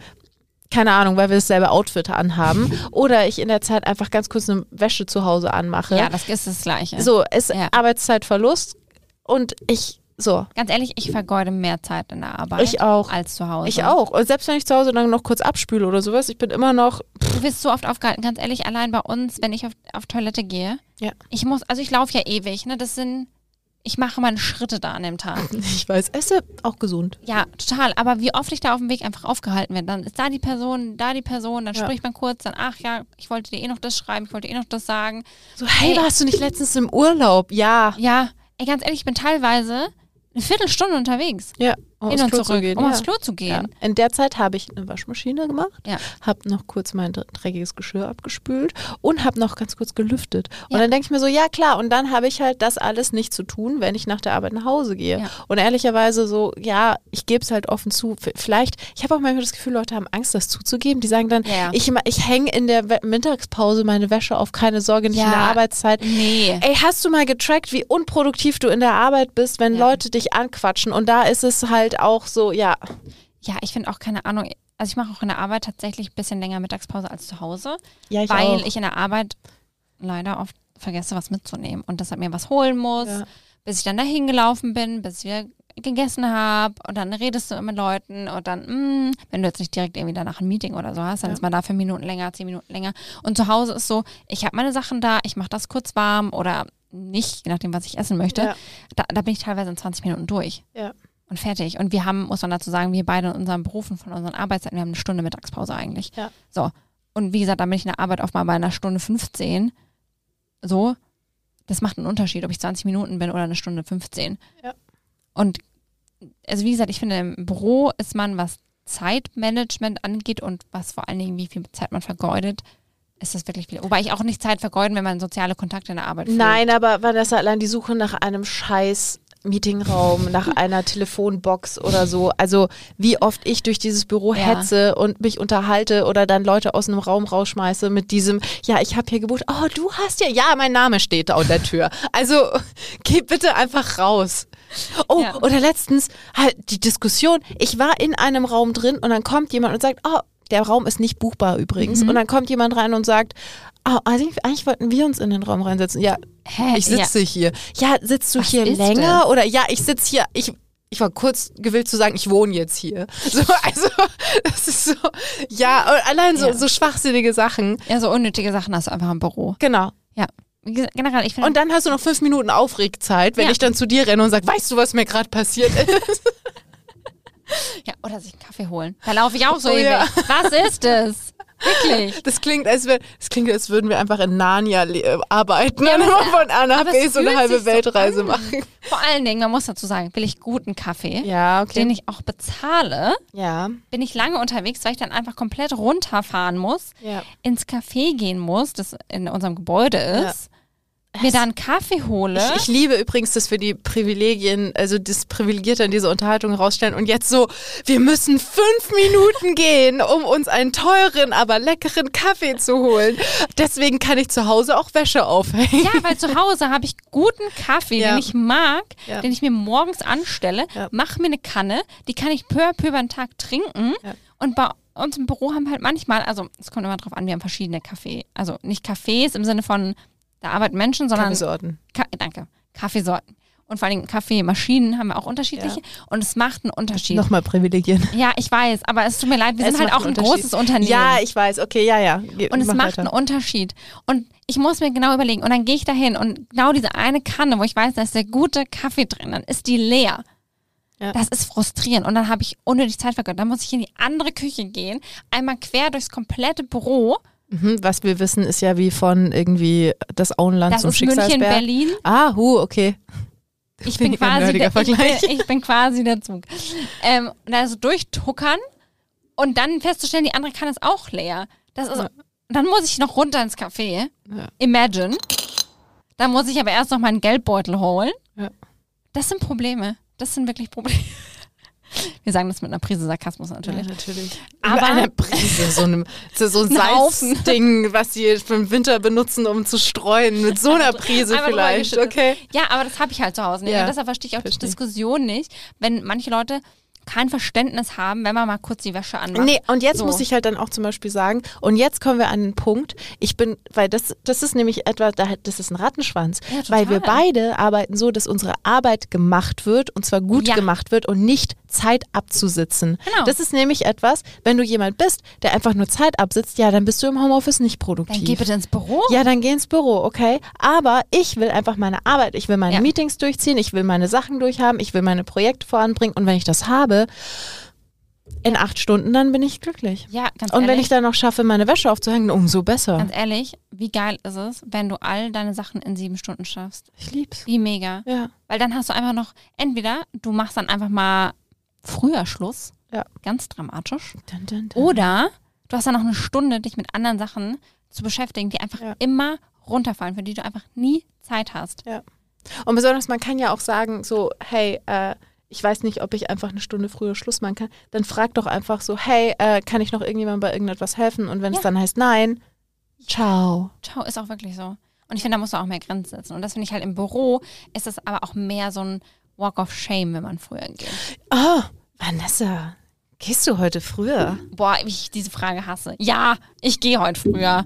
keine Ahnung, weil wir dasselbe Outfit anhaben oder ich in der Zeit einfach ganz kurz eine Wäsche zu Hause anmache. Ja, das ist das Gleiche. so, ist Ja. Arbeitszeitverlust und ich, so, Ganz ehrlich, ich vergeude mehr Zeit in der Arbeit Ich auch. als zu Hause. ich auch. Und selbst wenn ich zu Hause dann noch kurz abspüle oder sowas, ich bin immer noch, Du wirst so oft aufgehalten, ganz ehrlich, allein bei uns, wenn ich auf, auf Toilette gehe. Ja. Ich muss, also ich laufe ja ewig, ne? Das sind, ich mache meine Schritte da an dem Tag. ich weiß, esse auch gesund. Ja, total. Aber wie oft ich da auf dem Weg einfach aufgehalten werde, dann ist da die Person, da die Person, dann Ja. spricht man kurz, dann, ach ja, ich wollte dir eh noch das schreiben, ich wollte dir eh noch das sagen. So, hey, Hey. warst du nicht letztens im Urlaub? Ja. Ja, ey, ganz ehrlich, ich bin teilweise eine Viertelstunde unterwegs, Ja, um hin aufs und Klo zurück, zu gehen. um ja. aufs Klo zu Ja. gehen. In der Zeit habe ich eine Waschmaschine gemacht, Ja. habe noch kurz mein dr- dreckiges Geschirr abgespült und habe noch ganz kurz gelüftet. Und Ja. dann denke ich mir so, ja klar, und dann habe ich halt das alles nicht zu tun, wenn ich nach der Arbeit nach Hause gehe. Ja. Und ehrlicherweise so, ja, ich gebe es halt offen zu. Vielleicht, ich habe auch manchmal das Gefühl, Leute haben Angst, das zuzugeben. Die sagen dann, Ja, ja. ich, ich hänge in der Mittagspause meine Wäsche auf, keine Sorge, nicht in der Ja. Arbeitszeit. Nee. Ey, hast du mal getrackt, wie unproduktiv du in der Arbeit bist, wenn Ja. Leute dich anquatschen? Und da ist es halt auch so, ja, Ja, ich finde auch keine Ahnung. Also ich mache auch in der Arbeit tatsächlich ein bisschen länger Mittagspause als zu Hause, ja ich weil auch. ich in der Arbeit leider oft vergesse, was mitzunehmen und deshalb mir was holen muss, Ja. bis ich dann dahin gelaufen bin, bis wir gegessen habe und dann redest du mit Leuten und dann, mh, wenn du jetzt nicht direkt irgendwie danach ein Meeting oder so hast, dann Ja. ist man da fünf Minuten länger, zehn Minuten länger. Und zu Hause ist so, ich habe meine Sachen da, ich mache das kurz warm oder nicht, je nachdem, was ich essen möchte. Ja. Da, da bin ich teilweise in 20 Minuten durch. Ja. Und fertig. Und wir haben, muss man dazu sagen, wir beide in unseren Berufen von unseren Arbeitszeiten, wir haben eine Stunde Mittagspause eigentlich. Ja. So. Und wie gesagt, da bin ich in der Arbeit oft mal bei einer Stunde 15. So. Das macht einen Unterschied, ob ich 20 Minuten bin oder eine Stunde 15. Ja. Und also wie gesagt, ich finde, im Büro ist man, was Zeitmanagement angeht und was vor allen Dingen, wie viel Zeit man vergeudet, ist das wirklich viel. Wobei ich auch nicht Zeit vergeuden, wenn man soziale Kontakte in der Arbeit führt. Nein, aber Vanessa, allein die Suche nach einem scheiß Meetingraum, nach einer Telefonbox oder so. Also wie oft ich durch dieses Büro Ja. hetze und mich unterhalte oder dann Leute aus einem Raum rausschmeiße mit diesem, ja, ich habe hier gebucht, oh, du hast ja, ja, mein Name steht da an der Tür. Also geh bitte einfach raus. Oh, Ja. oder letztens halt die Diskussion, ich war in einem Raum drin und dann kommt jemand und sagt, oh, der Raum ist nicht buchbar übrigens. Mhm. Und dann kommt jemand rein und sagt, oh, eigentlich, eigentlich wollten wir uns in den Raum reinsetzen. Ja, Hä? ich sitze hier. Ja, sitzt du Was hier länger? das? Oder ja, ich sitze hier. Ich, ich war kurz gewillt zu sagen, ich wohne jetzt hier. So, also, das ist so, ja, allein so, Ja. so schwachsinnige Sachen. Ja, so unnötige Sachen hast du einfach im Büro. Genau. Ja. Generell, ich. Und dann hast du noch fünf Minuten Aufregzeit, wenn Ja. ich dann zu dir renne und sage, weißt du, was mir gerade passiert ist? Oder sich einen Kaffee holen. Da laufe ich auch so Oh ewig. ja. Was ist es? Wirklich. Das klingt, als, wär, das klingt, als würden wir einfach in Narnia äh, arbeiten Ja, und immer von A nach B so eine halbe so Weltreise an. machen. Vor allen Dingen, man muss dazu sagen, will ich guten Kaffee, Ja, den ich auch bezahle, Ja, bin ich lange unterwegs, weil ich dann einfach komplett runterfahren muss, ins Café gehen muss, das in unserem Gebäude ist, mir da einen Kaffee hole. Ich, ich liebe übrigens, dass wir die Privilegien, also das Privilegierte in dieser Unterhaltung rausstellen und jetzt so, wir müssen fünf Minuten gehen, um uns einen teuren, aber leckeren Kaffee zu holen. Deswegen kann ich zu Hause auch Wäsche aufhängen. ja, weil zu Hause habe ich guten Kaffee, Ja. den ich mag, Ja. den ich mir morgens anstelle, Ja. mache mir eine Kanne, die kann ich peu à peu über den Tag trinken. Und bei uns im Büro haben wir halt manchmal, also es kommt immer drauf an, wir haben verschiedene Kaffee, also nicht Cafés im Sinne von, da arbeiten Menschen, sondern Kaffeesorten. Ka danke, Kaffeesorten. Und vor allem Kaffeemaschinen haben wir auch unterschiedliche. Und es macht einen Unterschied. Nochmal Privilegien. Ja, ich weiß, aber es tut mir leid, wir Es sind halt auch ein großes Unternehmen. Ja, ich weiß. Okay, ja, ja. Ge- und es mach macht weiter. einen Unterschied. Und ich muss mir genau überlegen. Und dann gehe ich da hin und genau diese eine Kanne, wo ich weiß, da ist der gute Kaffee drin, dann ist die leer. Ja. Das ist frustrierend. Und dann habe ich unnötig Zeit vergeudet. Dann muss ich in die andere Küche gehen, einmal quer durchs komplette Büro. Mhm, was wir wissen, ist ja wie von irgendwie das Auenland Das zum ist München, Schicksalsberg. Berlin. Ah, hu, okay. Ich bin, quasi der, ich, ich bin quasi der Zug. Ähm, und da so durchtuckern und dann festzustellen, die andere kann es auch leer. Das ist, Ja. Dann muss ich noch runter ins Café. Ja. Imagine. Dann muss ich aber erst noch meinen Geldbeutel holen. Ja. Das sind Probleme. Das sind wirklich Probleme. Wir sagen das mit einer Prise Sarkasmus Ja, natürlich. natürlich. Aber- eine Prise, so, einem, so, ein. Salzding, was sie im Winter benutzen, um zu streuen. Mit so einer Prise vielleicht. Okay. Ja, aber das habe ich halt zu Hause nicht. Ja. Und deshalb verstehe ich auch die Verstehe. Diskussion nicht, wenn manche Leute kein Verständnis haben, wenn man mal kurz die Wäsche anmacht. Nee, und jetzt So. muss ich halt dann auch zum Beispiel sagen, und jetzt kommen wir an den Punkt, ich bin, weil das, das ist nämlich etwa, da- das ist ein Rattenschwanz, Ja, weil wir beide arbeiten so, dass unsere Arbeit gemacht wird und zwar gut Ja. gemacht wird und nicht Zeit abzusitzen. Genau. Das ist nämlich etwas, wenn du jemand bist, der einfach nur Zeit absitzt, ja, dann bist du im Homeoffice nicht produktiv. Dann geh bitte ins Büro. Ja, dann geh ins Büro, okay. Aber ich will einfach meine Arbeit, ich will meine Ja. Meetings durchziehen, ich will meine Sachen durchhaben, ich will meine Projekte voranbringen und wenn ich das habe, in acht Stunden, dann bin ich glücklich. Ja, ganz Und ehrlich. wenn ich dann noch schaffe, meine Wäsche aufzuhängen, umso besser. Ganz ehrlich, wie geil ist es, wenn du all deine Sachen in sieben Stunden schaffst? Ich lieb's. Wie mega. Ja. Weil dann hast du einfach noch, entweder du machst dann einfach mal früher Schluss, Ja. ganz dramatisch, Dun, dun, dun. oder du hast dann noch eine Stunde, dich mit anderen Sachen zu beschäftigen, die einfach Ja. immer runterfallen, für die du einfach nie Zeit hast. Und besonders, man kann ja auch sagen, so, hey, äh, ich weiß nicht, ob ich einfach eine Stunde früher Schluss machen kann. Dann frag doch einfach so, hey, äh, kann ich noch irgendjemandem bei irgendetwas helfen? Und wenn es Ja. dann heißt nein, ciao. Ciao, ist auch wirklich so. Und ich finde, da musst du auch mehr Grenzen setzen. Und das finde ich halt im Büro, ist es aber auch mehr so ein Walk of Shame, wenn man früher geht. Oh, Vanessa, gehst du heute früher? Boah, ich diese Frage hasse. Ja, ich gehe heute früher.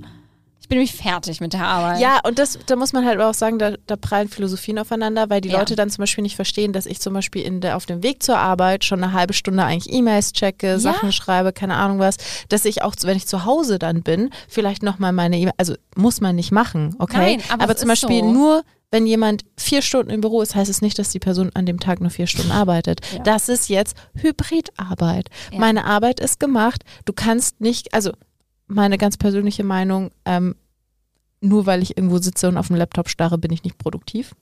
Bin nämlich fertig mit der Arbeit. Ja, und das, da muss man halt auch sagen, da, da prallen Philosophien aufeinander, weil die Ja. Leute dann zum Beispiel nicht verstehen, dass ich zum Beispiel in der, auf dem Weg zur Arbeit schon eine halbe Stunde eigentlich E-Mails checke, Sachen schreibe, keine Ahnung was, dass ich auch, wenn ich zu Hause dann bin, vielleicht nochmal meine E-Mail, also muss man nicht machen, okay? Nein, aber es zum Beispiel so. nur, wenn jemand vier Stunden im Büro ist, heißt es nicht, dass die Person an dem Tag nur vier Stunden arbeitet. Ja. Das ist jetzt Hybridarbeit. Ja. Meine Arbeit ist gemacht. Du kannst nicht, also meine ganz persönliche Meinung, ähm, nur weil ich irgendwo sitze und auf dem Laptop starre, bin ich nicht produktiv.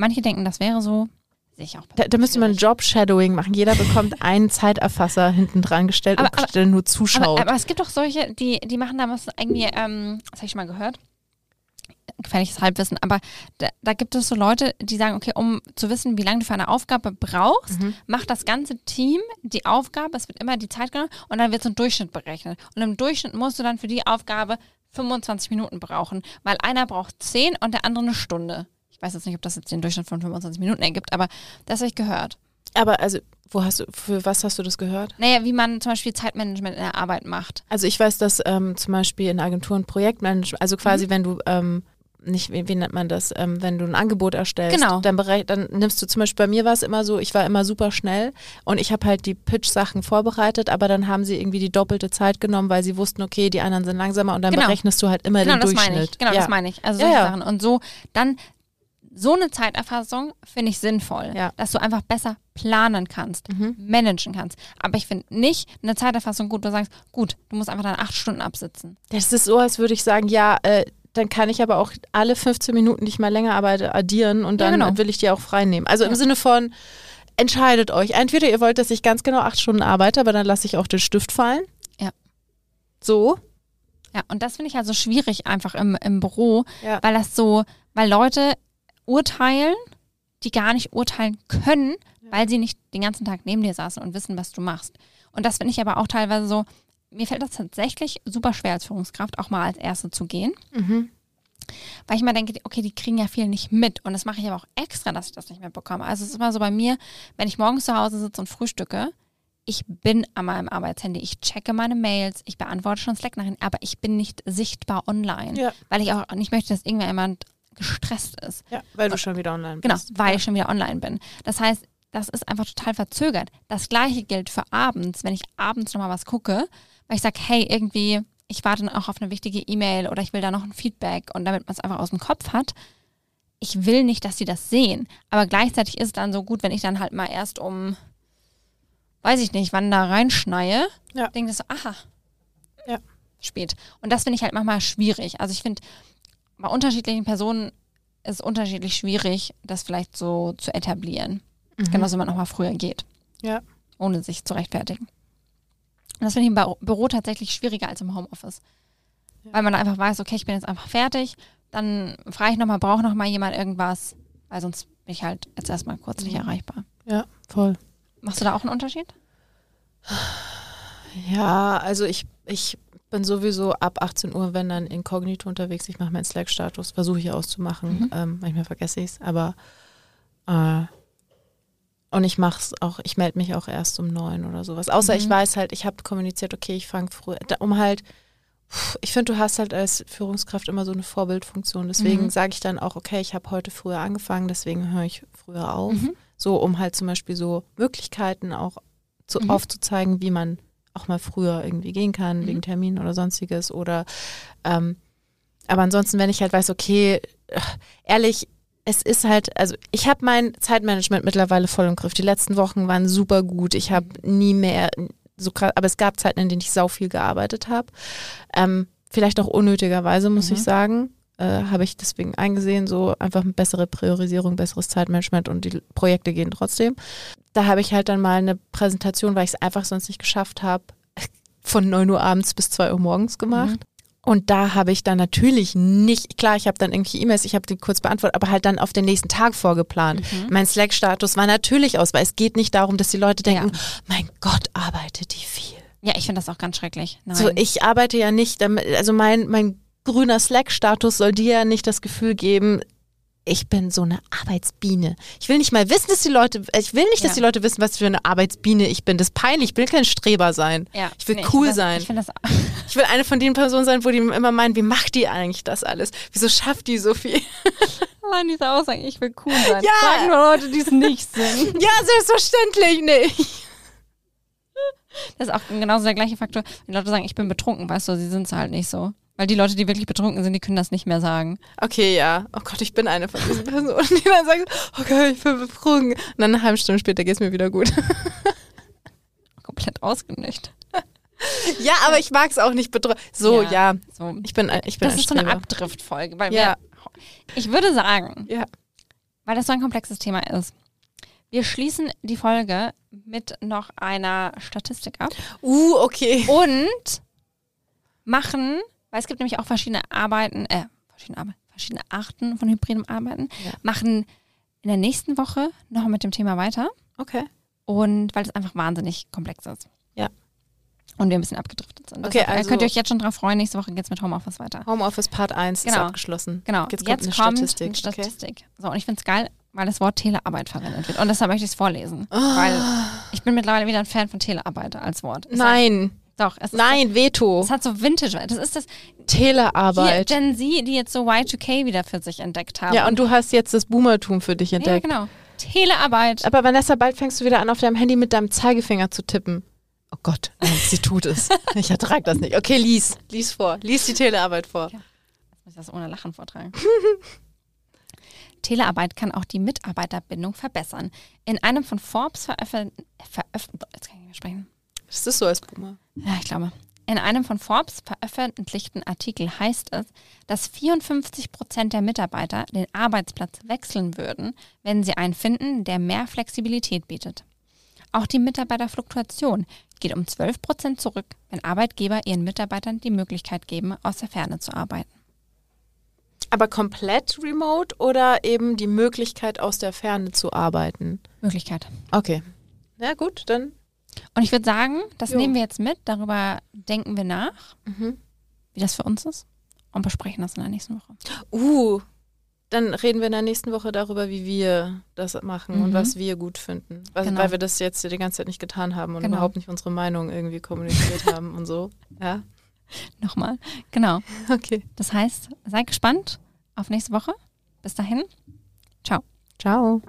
Manche denken, das wäre so. Sehe ich auch. Da, da müsste man. Job-Shadowing machen. Jeder bekommt einen Zeiterfasser hinten dran gestellt Aber- und der nur zuschaut. Aber, aber es gibt doch solche, die, die machen da was irgendwie, ähm, das habe ich schon mal gehört. Gefährliches Halbwissen, aber da, da gibt es so Leute, die sagen, okay, um zu wissen, wie lange du für eine Aufgabe brauchst, Mhm. macht das ganze Team die Aufgabe, es wird immer die Zeit genommen und dann wird so ein Durchschnitt berechnet. Und im Durchschnitt musst du dann für die Aufgabe 25 Minuten brauchen, weil einer braucht 10 und der andere eine Stunde. Ich weiß jetzt nicht, ob das jetzt den Durchschnitt von 25 Minuten ergibt, aber das habe ich gehört. aber also, wo hast du, für was hast du das gehört? Naja, wie man zum Beispiel Zeitmanagement in der Arbeit macht. Also ich weiß, dass ähm, zum Beispiel in Agenturen Projektmanagement, also quasi Mhm. wenn du ähm, nicht, wie, wie nennt man das, ähm, wenn du ein Angebot erstellst, Genau. dann, dann nimmst du zum Beispiel, bei mir war es immer so, ich war immer super schnell und ich habe halt die Pitch-Sachen vorbereitet, aber dann haben sie irgendwie die doppelte Zeit genommen, weil sie wussten, okay, die anderen sind langsamer und dann Genau. berechnest du halt immer Genau, den das Durchschnitt. meine ich. Genau, ja. das meine ich. Also Ja. Sachen. Und so dann so eine Zeiterfassung finde ich sinnvoll, Ja. dass du einfach besser planen kannst, Mhm. managen kannst. Aber ich finde nicht eine Zeiterfassung gut, wo du sagst, gut, du musst einfach dann acht Stunden absitzen. Das ist so, als würde ich sagen, ja, äh, dann kann ich aber auch alle 15 Minuten, die ich mal länger arbeite, addieren und Ja, dann genau. will ich die auch frei nehmen. Also im Ja. Sinne von, entscheidet euch. Entweder ihr wollt, dass ich ganz genau acht Stunden arbeite, aber dann lasse ich auch den Stift fallen. Ja. So. Ja, und das finde ich also schwierig einfach im, im Büro, Ja. weil das so, weil Leute urteilen, die gar nicht urteilen können, weil sie nicht den ganzen Tag neben dir saßen und wissen, was du machst. Und das finde ich aber auch teilweise so, mir fällt das tatsächlich super schwer als Führungskraft, auch mal als Erste zu gehen. Mhm. Weil ich immer denke, okay, die kriegen ja viel nicht mit. Und das mache ich aber auch extra, dass ich das nicht mitbekomme. Also es ist immer so bei mir, wenn ich morgens zu Hause sitze und frühstücke, ich bin an meinem Arbeitshandy. Ich checke meine Mails, ich beantworte schon Slack-Nachrichten, aber ich bin nicht sichtbar online. Ja. Weil ich auch nicht möchte, dass irgendjemand gestresst ist. ja, weil du schon wieder online Genau, bist. weil ich schon wieder online bin. Das heißt, das ist einfach total verzögert. Das gleiche gilt für abends, wenn ich abends nochmal was gucke, weil ich sage, hey, irgendwie, ich warte noch auf eine wichtige E-Mail oder ich will da noch ein Feedback und damit man es einfach aus dem Kopf hat. Ich will nicht, dass sie das sehen. Aber gleichzeitig ist es dann so gut, wenn ich dann halt mal erst um, weiß ich nicht, wann da reinschneie, Ja. denke ich so, aha. Ja. Spät. Und das finde ich halt manchmal schwierig. Also ich finde, bei unterschiedlichen Personen ist unterschiedlich schwierig, das vielleicht so zu etablieren. Mhm. Genauso, wenn man auch mal früher geht. Ja. Ohne sich zu rechtfertigen. Und das finde ich im Büro tatsächlich schwieriger als im Homeoffice. Ja. Weil man einfach weiß, okay, ich bin jetzt einfach fertig. Dann frage ich nochmal, braucht noch mal jemand irgendwas? Weil sonst bin ich halt jetzt erstmal kurz nicht Mhm. erreichbar. Ja, voll. Machst du da auch einen Unterschied? Ja, also ich, ich bin sowieso ab 18 Uhr, wenn dann inkognito unterwegs. Ich mache meinen Slack-Status, versuche ich auszumachen. Mhm. Ähm, manchmal vergesse ich es, aber äh, und ich mache es auch, ich melde mich auch erst um neun oder sowas. Außer ich Mhm. weiß halt, ich habe kommuniziert, okay, ich fange früher, da- um halt, ich finde, du hast halt als Führungskraft immer so eine Vorbildfunktion. Deswegen Mhm. sage ich dann auch, okay, ich habe heute früher angefangen, deswegen höre ich früher auf. Mhm. So, um halt zum Beispiel so Möglichkeiten auch zu, Mhm. aufzuzeigen, wie man auch mal früher irgendwie gehen kann, Mhm. wegen Terminen oder sonstiges. Oder ähm, aber ansonsten, wenn ich halt weiß, okay, äh, ehrlich, es ist halt, also ich habe mein Zeitmanagement mittlerweile voll im Griff. Die letzten Wochen waren super gut. Ich habe nie mehr so krass, aber es gab Zeiten, in denen ich sau viel gearbeitet habe. Ähm, vielleicht auch unnötigerweise, muss Mhm. ich sagen. Äh, habe ich deswegen eingesehen, so einfach eine bessere Priorisierung, besseres Zeitmanagement und die Projekte gehen trotzdem. Da habe ich halt dann mal eine Präsentation, weil ich es einfach sonst nicht geschafft habe, von 9 Uhr abends bis 2 Uhr morgens gemacht. Mhm. Und da habe ich dann natürlich nicht, klar, ich habe dann irgendwelche E-Mails, ich habe die kurz beantwortet, aber halt dann auf den nächsten Tag vorgeplant. Mhm. Mein Slack-Status war natürlich aus, weil es geht nicht darum, dass die Leute denken, mein Gott, arbeitet die viel. Ja, ich finde das auch ganz schrecklich. Nein. So, ich arbeite ja nicht damit, also mein, mein grüner Slack-Status soll dir ja nicht das Gefühl geben, ich bin so eine Arbeitsbiene. Ich will nicht mal wissen, dass die Leute, ich will nicht, dass Ja. die Leute wissen, was für eine Arbeitsbiene ich bin. Das ist peinlich. Ich will kein Streber sein. ja, ich will nee, cool sein. Ich finde das Ich will eine von den Personen sein, wo die immer meinen, wie macht die eigentlich das alles? Wieso schafft die so viel? allein diese Aussage, ich will cool sein. Ja. Sagen nur Leute, die es nicht sind. ja, selbstverständlich nicht. Das ist auch genauso der gleiche Faktor. Wenn Leute sagen, ich bin betrunken, weißt du, sie sind es halt nicht so. Weil die Leute, die wirklich betrunken sind, die können das nicht mehr sagen. Okay, ja. Oh Gott, ich bin eine von diesen Personen, die dann sagen, okay, ich bin betrunken. Und dann eine halbe Stunde später geht es mir wieder gut. Komplett ausgenüchtert. Ja, aber ich mag es auch nicht betrunken. So, ja. Ja. So. Ich bin, ich bin Das ist so eine Streber. Abdriftfolge. Weil Ja. wir, ich würde sagen, Ja. weil das so ein komplexes Thema ist, wir schließen die Folge mit noch einer Statistik ab Uh, okay. und machen, weil es gibt nämlich auch verschiedene Arbeiten, äh, verschiedene Arbeiten, verschiedene Arten von hybridem Arbeiten, Ja. machen in der nächsten Woche noch mit dem Thema weiter. Okay. Und weil es einfach wahnsinnig komplex ist. Ja. Und wir ein bisschen abgedriftet sind. Okay, Deshalb, äh, also- könnt ihr euch jetzt schon drauf freuen. Nächste Woche geht es mit Homeoffice weiter. Homeoffice Part 1 ist Genau. abgeschlossen. Genau. Jetzt kommt eine Statistik. eine Statistik. So, und ich finde es geil, weil das Wort Telearbeit verwendet wird. Und deshalb möchte ich es vorlesen. Weil ich bin mittlerweile wieder ein Fan von Telearbeit als Wort. Es Nein, doch, es ist nein, Veto. Es hat so Vintage. Das ist das hier, Telearbeit. Gen Z, die jetzt so Y2K wieder für sich entdeckt haben. Ja, und du hast jetzt das Boomertum für dich ja, entdeckt. genau. Telearbeit. Aber Vanessa, bald fängst du wieder an, auf deinem Handy mit deinem Zeigefinger zu tippen. Oh Gott, nein, sie tut es. Ich ertrage das nicht. Okay, lies. Lies vor. Lies die Telearbeit vor. Jetzt muss ich das ohne Lachen vortragen. Telearbeit kann auch die Mitarbeiterbindung verbessern. In einem von Forbes veröffentlichten, jetzt kann ich nicht mehr sprechen. Ist das so als Boomer? Ja, ich glaube. In einem von Forbes veröffentlichten Artikel heißt es, dass 54 Prozent der Mitarbeiter den Arbeitsplatz wechseln würden, wenn sie einen finden, der mehr Flexibilität bietet. Auch die Mitarbeiterfluktuation geht um 12 Prozent zurück, wenn Arbeitgeber ihren Mitarbeitern die Möglichkeit geben, aus der Ferne zu arbeiten. Aber komplett remote oder eben die Möglichkeit, aus der Ferne zu arbeiten? Möglichkeit. Okay. Na gut, dann. Und ich würde sagen, das Jo. nehmen wir jetzt mit, darüber denken wir nach, Mhm. wie das für uns ist und besprechen das in der nächsten Woche. Uh, dann reden wir in der nächsten Woche darüber, wie wir das machen und Mhm. was wir gut finden. Weil, Genau. weil wir das jetzt die ganze Zeit nicht getan haben und Genau. überhaupt nicht unsere Meinung irgendwie kommuniziert haben und so. Ja, Nochmal. Genau. okay. Das heißt, sei gespannt auf nächste Woche. Bis dahin. Ciao. Ciao.